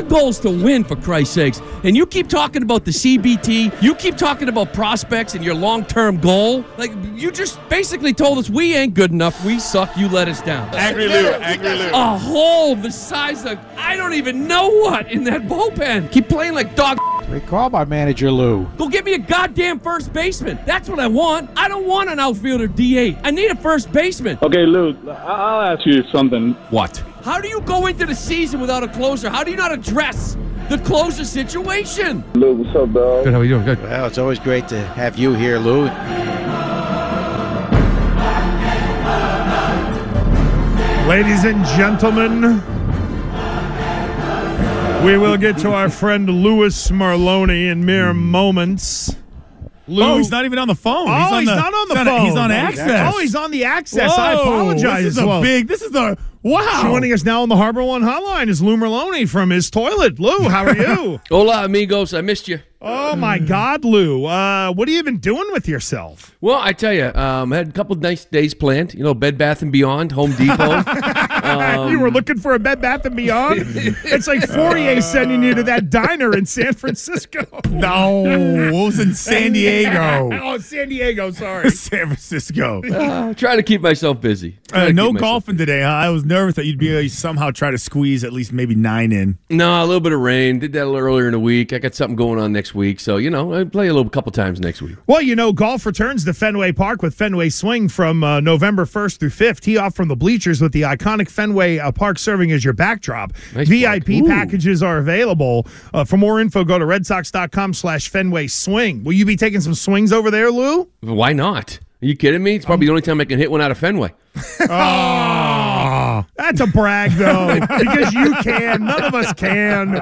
Our goal is to win, for Christ's sakes. And you keep talking about the CBT, you keep talking about prospects and your long term goal. Like, you just basically told us we ain't good enough. We suck. You let us down. Angry Lou, Angry Lou. A hole the size of, I don't even know what in that bullpen. Keep playing like dog. Great call by manager Lou. Go get me a goddamn first baseman. That's what I want. I don't want an outfielder DH. I need a first baseman. Okay, Lou, I'll ask you something. What? How do you go into the season without a closer? How do you not address the closer situation? Lou, what's up, dog? Good, how are you doing? Good. Well, it's always great to have you here, Lou. Ladies and gentlemen, we will get to our friend Louis Merloni in mere moments. Lou, Oh, he's not even on the phone. Oh, he's, on he's the, not on the he's phone. he's on access. Oh, he's on the access. I apologize. This is a Well, big. This is a wow. Joining us now on the Harbor One hotline is Lou Merloni from his toilet. Lou, how are you? Hola, amigos. I missed you. oh my God, Lou. Uh, what have you been doing with yourself? Well, I tell you, um, I had a couple of nice days planned. You know, Bed Bath and Beyond, Home Depot. Um, you were looking for a Bed Bath and Beyond. it's like Fauria sending you to that diner in San Francisco. No, it was in San Diego, oh, San Diego. Sorry. San Francisco. uh, trying to keep myself busy. Uh, no keep myself golfing today. Huh? I was nervous that you'd be able to somehow try to squeeze at least maybe nine in. No, a little bit of rain. Did that a little earlier in the week. I got something going on next week, so you know, I play a little couple times next week. Well, you know, golf returns to Fenway Park with Fenway Swing from uh, November 1st through 5th. Tee off from the bleachers with the iconic Fenway uh, Park serving as your backdrop. Nice VIP packages are available. Uh, for more info, go to redsox.com slash Fenway Swing. Will you be taking some swings over there, Lou? Why not? Are you kidding me? It's probably the only time I can hit one out of Fenway. Oh, that's a brag, though, because you can. None of us can.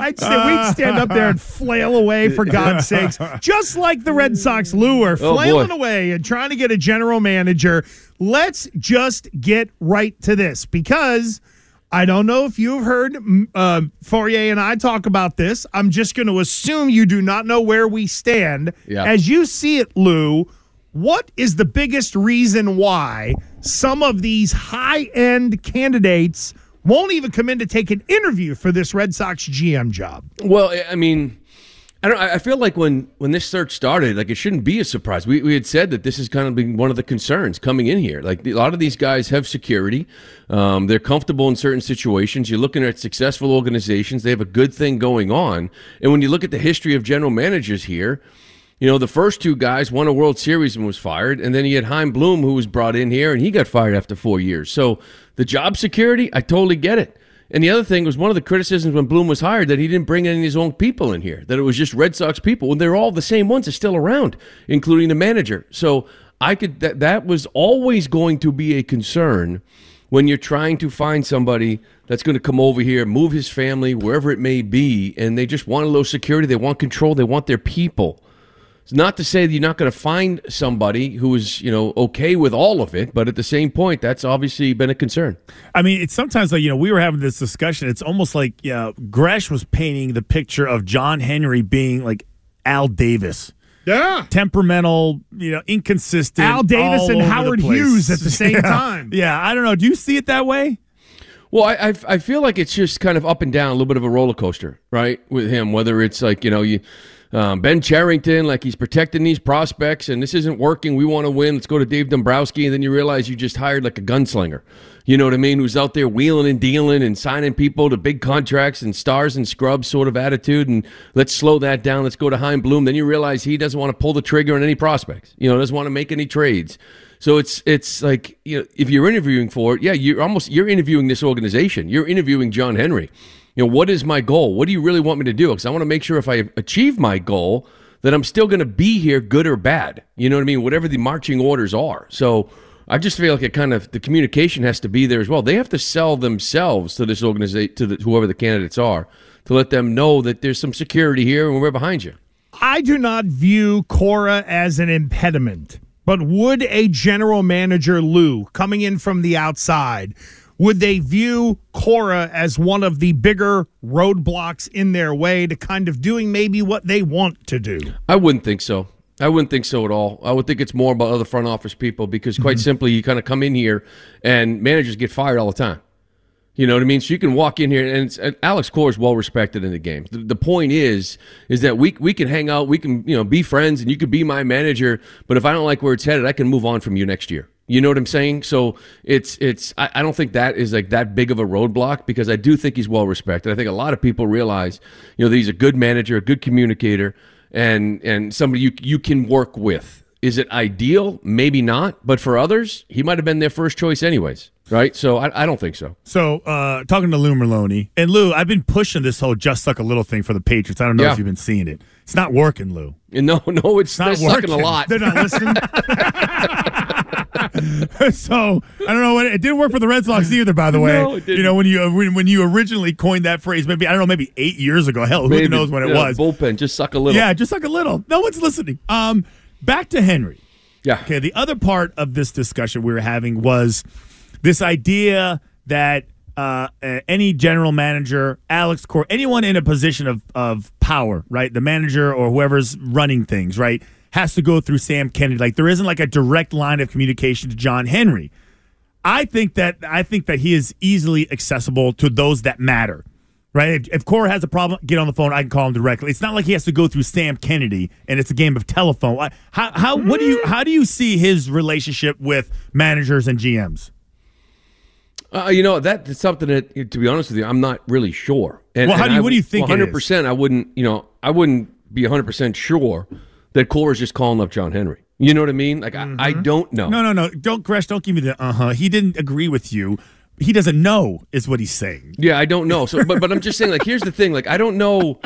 I'd say we'd stand up there and flail away, for God's sakes, just like the Red Sox lure, Oh, flailing boy. away and trying to get a general manager. Let's just get right to this because. I don't know if you've heard mm, uh, Fauria and I talk about this. I'm just going to assume you do not know where we stand. Yeah. As you see it, Lou, what is the biggest reason why some of these high end candidates won't even come in to take an interview for this Red Sox GM job? Well, I mean, I don't. I feel like when when this search started, like it shouldn't be a surprise. We we had said that this is kind of been one of the concerns coming in here. Like a lot of these guys have security, um, they're comfortable in certain situations. You're looking at successful organizations; they have a good thing going on. And when you look at the history of general managers here. You know, the first two guys won a World Series and was fired, and then you had Chaim Bloom who was brought in here and he got fired after four years. So the job security, I totally get it. And the other thing was one of the criticisms when Bloom was hired that he didn't bring any of his own people in here, that it was just Red Sox people, and they're all the same ones that are still around, including the manager. So I could that that was always going to be a concern when you're trying to find somebody that's going to come over here, move his family wherever it may be, and they just want a little security, they want control, they want their people. It's not to say that you're not going to find somebody who is, you know, okay with all of it, but at the same point, that's obviously been a concern. I mean, it's sometimes like you know we were having this discussion. It's almost like you know, Gresh was painting the picture of John Henry being like Al Davis. Yeah. Temperamental, you know, inconsistent. Al Davis and Howard. Hughes at the same Yeah. time. Yeah, I don't know. Do you see it that way? Well, I, I I feel like it's just kind of up and down, a little bit of a roller coaster, right? With him, whether it's like you know you um, Ben Cherington, like he's protecting these prospects, and this isn't working. We want to win. Let's go to Dave Dombrowski, and then you realize you just hired like a gunslinger. You know what I mean? Who's out there wheeling and dealing and signing people to big contracts and stars and scrubs sort of attitude. And let's slow that down. Let's go to Chaim Bloom. Then you realize he doesn't want to pull the trigger on any prospects. You know, doesn't want to make any trades. So it's it's like you know, if you're interviewing for it, yeah, you're almost you're interviewing this organization. You're interviewing John Henry. You know, what is my goal? What do you really want me to do? Because I want to make sure if I achieve my goal, that I'm still going to be here, good or bad. You know what I mean? Whatever the marching orders are. So I just feel like it kind of the communication has to be there as well. They have to sell themselves to this organization, to the, whoever the candidates are, to let them know that there's some security here and we're behind you. I do not view Cora as an impediment, but would a general manager Lou coming in from the outside? Would they view Cora as one of the bigger roadblocks in their way to kind of doing maybe what they want to do? I wouldn't think so. I wouldn't think so at all. I would think it's more about other front office people because, quite mm-hmm. simply, you kind of come in here and managers get fired all the time. You know what I mean? So you can walk in here, and, and Alex Cora is well respected in the game. The, the, point is, is that we we can hang out, we can you know be friends, and you could be my manager. But if I don't like where it's headed, I can move on from you next year. You know what I'm saying? So it's it's I, I, don't think that is like that big of a roadblock because I do think he's well respected. I think a lot of people realize, you know, that he's a good manager, a good communicator, and and somebody you you can work with. Is it ideal? Maybe not, but for others, he might have been their first choice anyways, right? So I, I don't think so. So uh, talking to Lou Merloni and Lou, I've been pushing this whole just suck a little thing for the Patriots. I don't know yeah. if you've been seeing it. It's not working, Lou. No, no, it's, it's not working. sucking a lot. They're not listening. so I don't know. What, it didn't work for the Red Sox either. By the way, no, you know when you when, when you originally coined that phrase, maybe I don't know, maybe eight years ago. Hell, maybe, who knows when it was? Bullpen, just suck a little. Yeah, just suck a little. No one's listening. Um, back to Henry. Yeah. Okay. The other part of this discussion we were having was this idea that uh, any general manager, Alex Cora, anyone in a position of, of power, right? The manager or whoever's running things, right? Has to go through Sam Kennedy. Like there isn't like a direct line of communication to John Henry. I think that I think that he is easily accessible to those that matter. Right? If, if Cora has a problem, get on the phone. I can call him directly. It's not like he has to go through Sam Kennedy and it's a game of telephone. How how what do you how do you see his relationship with managers and GMs? Uh, you know that's something that, to be honest with you, I'm not really sure. And, well, how do you, I, what do you think? 100. percent I wouldn't. You know, I wouldn't be 100 percent sure that Cora's just calling up John Henry. You know what I mean? Like mm-hmm. I, I, mm-hmm. don't know. No, no, no. Don't Gresh. Don't give me the uh huh. He didn't agree with you. He doesn't know, is what he's saying. Yeah, I don't know. So, but but I'm just saying. Like, here's the thing. Like, I don't know.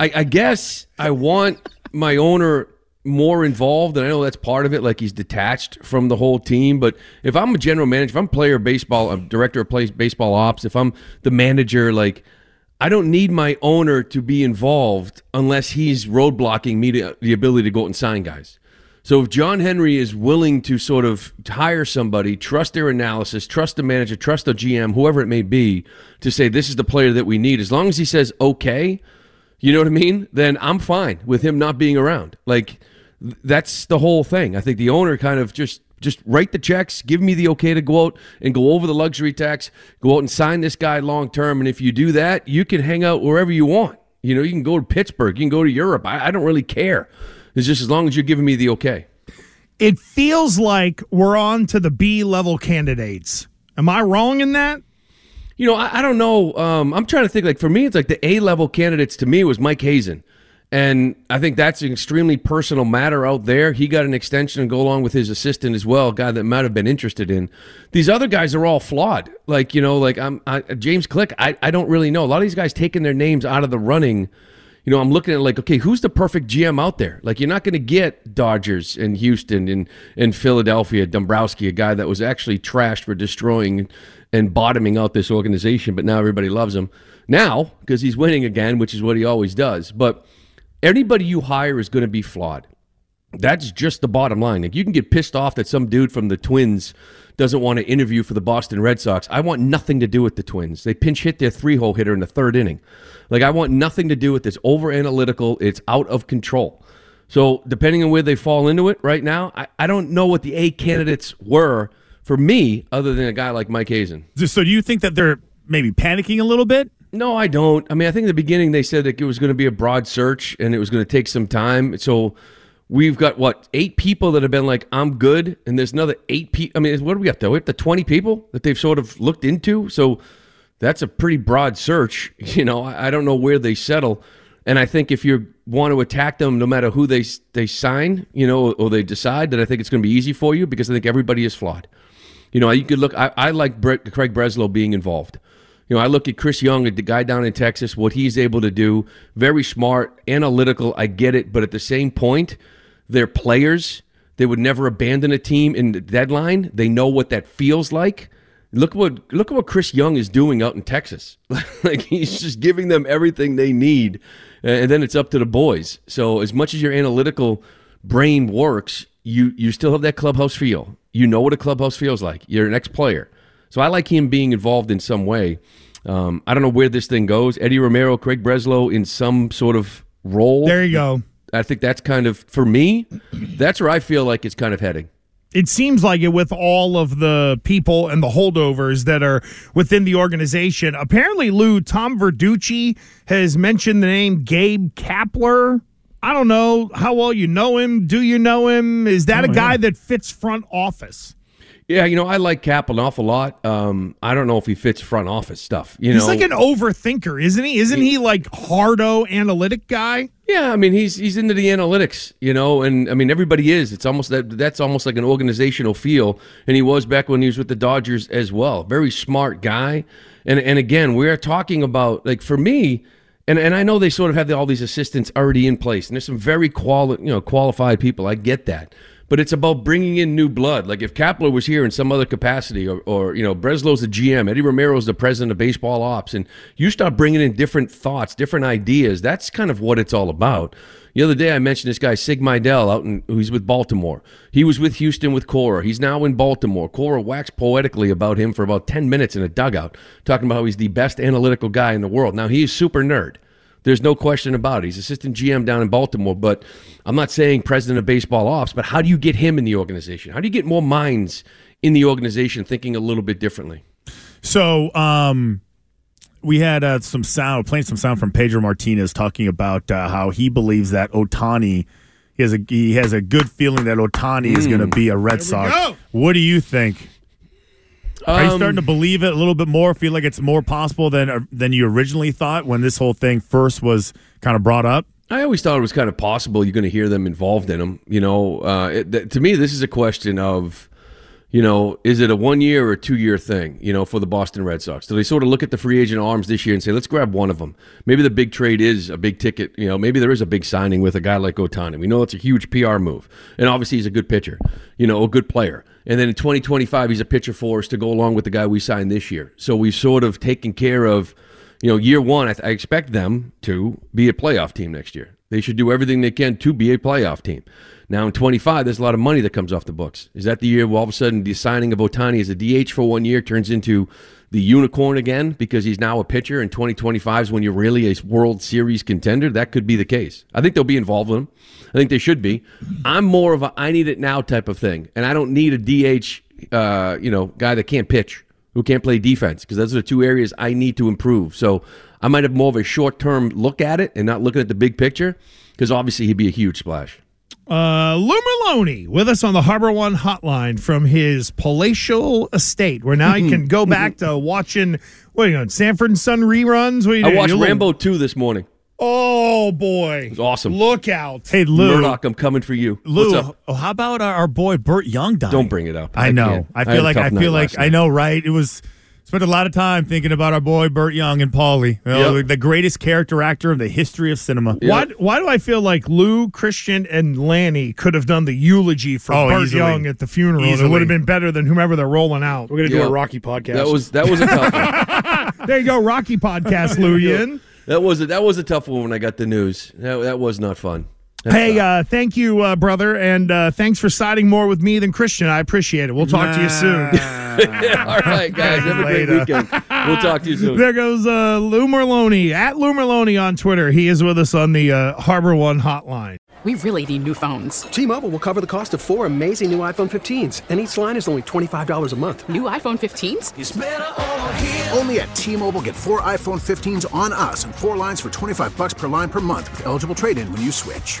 I, I guess I want my owner more involved, and I know that's part of it. Like he's detached from the whole team. But if I'm a general manager, if I'm player baseball, a director of play baseball ops, if I'm the manager, like I don't need my owner to be involved unless he's roadblocking me to the ability to go out and sign guys. So if John Henry is willing to sort of hire somebody, trust their analysis, trust the manager, trust the GM, whoever it may be, to say this is the player that we need, as long as he says okay, you know what I mean? Then I'm fine with him not being around. Like that's the whole thing. I think the owner kind of just just write the checks, give me the okay to go out and go over the luxury tax, go out and sign this guy long term. And if you do that, you can hang out wherever you want. You know, you can go to Pittsburgh, you can go to Europe. I, I don't really care. It's just as long as you're giving me the okay. It feels like we're on to the B level candidates. Am I wrong in that? You know, I, I don't know. Um, I'm trying to think. Like for me, it's like the A level candidates to me was Mike Hazen. And I think that's an extremely personal matter out there. He got an extension and go along with his assistant as well, guy that might have been interested in. These other guys are all flawed. Like, you know, like I'm I, James Click, I, I don't really know. A lot of these guys taking their names out of the running. You know, I'm looking at like, okay, who's the perfect GM out there? Like, you're not going to get Dodgers and Houston and, and Philadelphia, Dombrowski, a guy that was actually trashed for destroying and bottoming out this organization, but now everybody loves him. Now, because he's winning again, which is what he always does. But anybody you hire is going to be flawed. That's just the bottom line. Like you can get pissed off that some dude from the Twins doesn't want to interview for the Boston Red Sox. I want nothing to do with the Twins. They pinch hit their three hole hitter in the third inning. Like I want nothing to do with this over analytical. It's out of control. So depending on where they fall into it right now, I, I don't know what the A candidates were for me, other than a guy like Mike Hazen. So do you think that they're maybe panicking a little bit? No, I don't. I mean, I think in the beginning they said that it was going to be a broad search and it was going to take some time. So we've got what eight people that have been like, "I'm good," and there's another eight people. I mean, what do we got? Though? We have the twenty people that they've sort of looked into. So that's a pretty broad search. You know, I, don't know where they settle. And I think if you want to attack them, no matter who they they sign, you know, or they decide, that I think it's going to be easy for you because I think everybody is flawed. You know, you could look. I, I like Craig Breslow being involved. You know, I look at Chris Young, the guy down in Texas, what he's able to do. Very smart, analytical. I get it, but at the same point, they're players. They would never abandon a team in the deadline. They know what that feels like. Look what look at what Chris Young is doing out in Texas. like he's just giving them everything they need, and then it's up to the boys. So as much as your analytical brain works, you you still have that clubhouse feel. You know what a clubhouse feels like. You're an ex player. So I like him being involved in some way. Um, I don't know where this thing goes. Eddie Romero, Craig Breslow in some sort of role. There you go. I think that's kind of for me. That's where I feel like it's kind of heading. It seems like it with all of the people and the holdovers that are within the organization. Apparently, Lou Tom Verducci has mentioned the name Gabe Kapler. I don't know how well you know him. Do you know him? Is that Oh, a guy yeah. that fits front office? Yeah, you know, I like Cap an awful lot. Um, I don't know if he fits front office stuff. You He's know, like an overthinker, isn't he? Isn't he like hardo analytic guy? Yeah, I mean he's he's into the analytics, you know, and I mean everybody is. It's almost that that's almost like an organizational feel, and he was back when he was with the Dodgers as well. Very smart guy, and and again we are talking about like for me, and and I know they sort of have all these assistants already in place, and there's some very quali you know qualified people. I get that. But it's about bringing in new blood. Like if Kapler was here in some other capacity, or, or you know, Breslow's the GM, Eddie Romero's the president of baseball ops, and you start bringing in different thoughts, different ideas. That's kind of what it's all about. The other day, I mentioned this guy Sig Mejdal out in who's with Baltimore. He was with Houston with Cora. He's now in Baltimore. Cora waxed poetically about him for about ten minutes in a dugout, talking about how he's the best analytical guy in the world. Now he's super nerd. There's no question about it. He's assistant GM down in Baltimore, but I'm not saying president of baseball ops, but how do you get him in the organization? How do you get more minds in the organization thinking a little bit differently? So, um, we had uh, some sound, playing some sound from Pedro Martinez talking about uh, how he believes that Ohtani. He has a he has a good feeling that Ohtani is going to be a Red Sox. go. What do you think? Are you Um, starting to believe it a little bit more? Feel like it's more possible than uh, than you originally thought when this whole thing first was kind of brought up? I always thought it was kind of possible you're going to hear them involved in them. You know, uh, it, th- to me, this is a question of, you know, is it a one year or a two year thing, you know, for the Boston Red Sox? Do they sort of look at the free agent arms this year and say, let's grab one of them? Maybe the big trade is a big ticket. You know, maybe there is a big signing with a guy like Ohtani. We know it's a huge PR move. And obviously, he's a good pitcher, you know, a good player. And then in 2025, he's a pitcher for us to go along with the guy we signed this year. So we've sort of taken care of, you know, year one, I, th- I expect them to be a playoff team next year. They should do everything they can to be a playoff team. Now in 25, there's a lot of money that comes off the books. Is that the year where all of a sudden the signing of Ohtani as a DH for one year turns into the unicorn again because he's now a pitcher and 2025 is when you're really a World Series contender? That could be the case. I think they'll be involved with him. I think they should be. I'm more of a I need it now type of thing, and I don't need a DH, uh, you know, guy that can't pitch who can't play defense because those are the two areas I need to improve. So I might have more of a short term look at it and not looking at the big picture because obviously he'd be a huge splash. Uh, Lou Merloni with us on the Harbor One hotline from his palatial estate, where now you can go back to watching what are you doing, Sanford and Son reruns. What are you I doing? watched Your little- Rambo 2 this morning. Oh boy, It was awesome. look out! Hey, Lou. Murdock, I'm coming for you. Lou, What's up? oh, how about our, our boy Burt Young dying? Don't bring it up. I, know. can't. I feel a like I feel like last I know, right? It was spent a lot of time thinking about our boy Burt Young and Paulie. You know, Yep. the greatest character actor in the history of cinema. Why, why do I feel like Lou, Christian, and Lanny could have done the eulogy for Oh, Burt easily. Young at the funeral? It would have been better than whomever they're rolling out. We're gonna do a Rocky podcast. That was that was a tough one. There you go, Rocky podcast, Lou. You in? That was a, that was a tough one when I got the news. That, that was not fun. That Hey, uh, thank you, uh, brother, and uh, thanks for siding more with me than Christian. I appreciate it. We'll talk to you soon. all right, guys. Have a great Later. weekend. We'll talk to you soon. There goes uh, Lou Merloni at Lou Merloni on Twitter. He is with us on the uh, Harbor One hotline. We really need new phones. T-Mobile will cover the cost of four amazing new iPhone 15s, and each line is only $25 a month. New iPhone 15s? Only at T-Mobile get four iPhone 15s on us and four lines for 25 bucks per line per month with eligible trade-in when you switch.